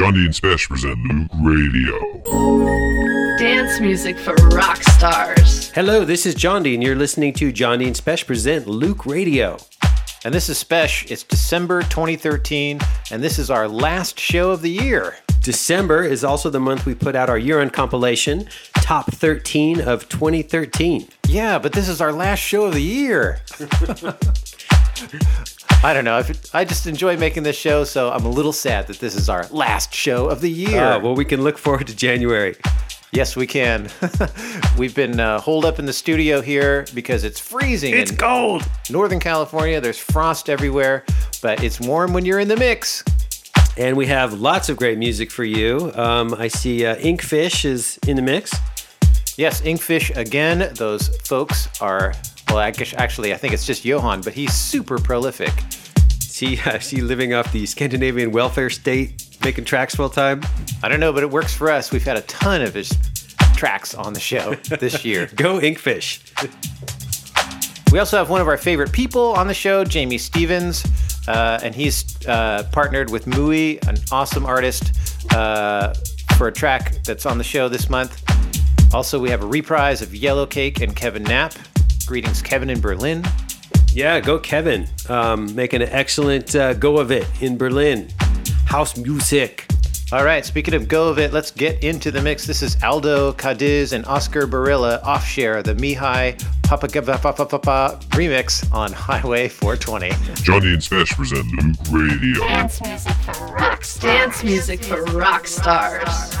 Jondi and Spesh present Loöq Radio. Dance music for rock stars. Hello, this is Jondi, and you're listening to Jondi and Spesh present Loöq Radio. And this is Spesh. It's December 2013, and this is our last show of the year. December is also the month we put out our year end compilation, Top 13 of 2013. Yeah, but this is our last show of the year. I don't know. I, I just enjoy making this show, so I'm a little sad that this is our last show of the year. Uh, well, we can look forward to January. Yes, we can. We've been uh, holed up in the studio here because it's freezing. It's cold. Northern California. There's frost everywhere, but it's warm when you're in the mix. And we have lots of great music for you. Um, I see uh, Inkfish is in the mix. Yes, Inkfish again. Those folks are, well, actually, I think it's just Johan, but he's super prolific. See, uh, see, living off the Scandinavian welfare state, making tracks full time. I don't know, but it works for us. We've had a ton of his tracks on the show this year. Go Inkfish. We also have one of our favorite people on the show, Jamie Stevens, uh, and he's uh, partnered with Mui, an awesome artist, uh, for a track that's on the show this month. Also, we have a reprise of Yellow Cake and Kevin Knapp. Greetings, Kevin in Berlin. Yeah, go Kevin. Um, making an excellent uh, go of it in Berlin. House music. All right, speaking of go of it, let's get into the mix. This is Aldo Cadiz and Oscar Barilla offshare the Mihai Papa remix on Highway 420. Jondi and Spesh present Loöq Radio. Dance music for rock stars. Dance music for rock stars.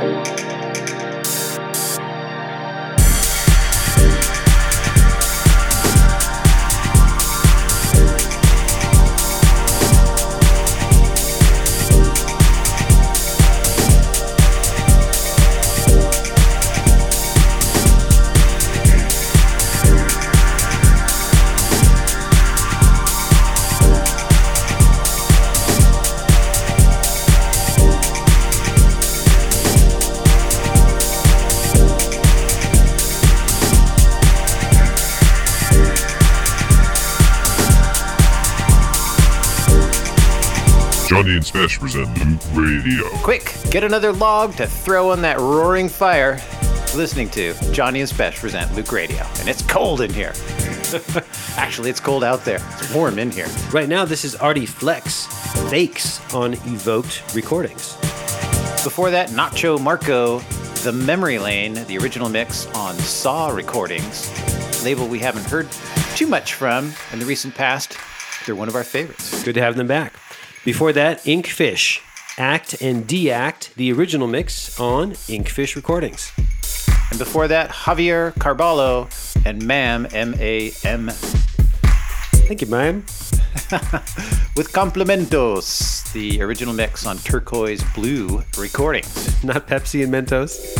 Jondi and Spesh present Radio. Quick, get another log to throw on that roaring fire. Listening to Jondi and Spesh present Loöq Radio, and it's cold in here. Actually, it's cold out there. It's warm in here. Right now, this is Artie Flex, Fakes on Evoked Recordings. Before that, Nacho Marco, The Memory Lane, the original mix on Saw Recordings, label we haven't heard too much from in the recent past. They're one of our favorites. Good to have them back. Before that, Inkfish, Act and Deact, the original mix on Inkfish Recordings. And before that, Javier Carballo and Mam, M A M, Thank you, ma'am. with Complementos, the original mix on Turquoise Blue Recordings. Not Pepsi and Mentos.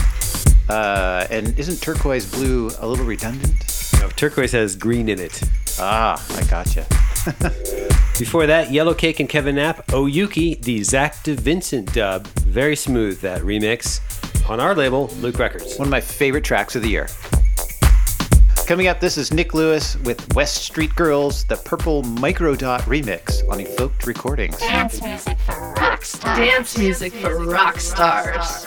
Uh, and isn't Turquoise Blue a little redundant? No, turquoise has green in it. Ah, I gotcha. Before that, Yellow Cake and Kevin Knapp, Oyuki, the Zach DeVincent dub. Very smooth, that remix. On our label, Loöq Records. One of my favorite tracks of the year. Coming up, this is Nick Lewis with West Street Girls, the Purple Microdot remix on Evoked Recordings. Dance music for rock stars. Dance music for rock stars.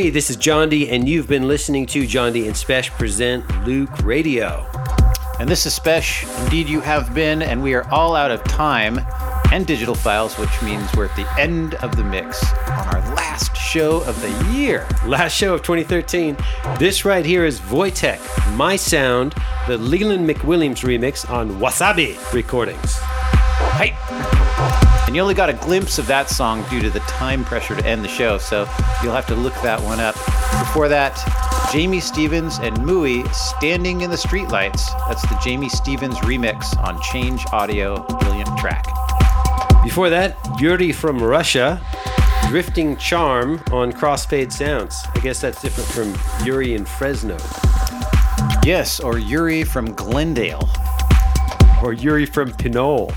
Hey, this is Jondi, and you've been listening to Jondi and Spesh present Loöq Radio. And this is Spesh. Indeed, you have been, and we are all out of time and digital files, which means we're at the end of the mix on our last show of the year. Last show of 2013. This right here is Voitek, My Sound, the Leland McWilliams remix on Wasabi Recordings. Hype! And you only got a glimpse of that song due to the time pressure to end the show, so you'll have to look that one up. Before that, Jamie Stevens and Mui Standing in the Streetlights. That's the Jamie Stevens remix on Change Audio. Brilliant track. Before that, Yuri from Russia, Drifting Charm on Crossfade Sounds. I guess that's different from Yuri in Fresno. Yes, or Yuri from Glendale. Or Yuri from Pinole.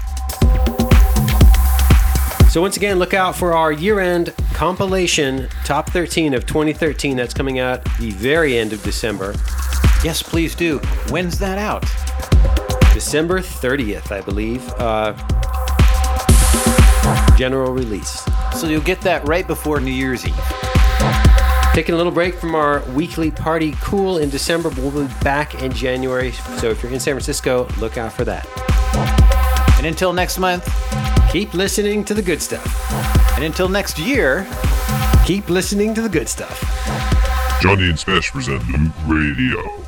So once again, look out for our year-end compilation, Top 13 of 2013. That's coming out the very end of December. Yes, please do. When's that out? December 30th, I believe. Uh, general release. So you'll get that right before New Year's Eve. Taking a little break from our weekly party Qool in December. We'll be back in January. So if you're in San Francisco, look out for that. And until next month, Keep listening to the good stuff. and until next year, Keep listening to the good stuff. Jondi and Spesh present Loöq Radio.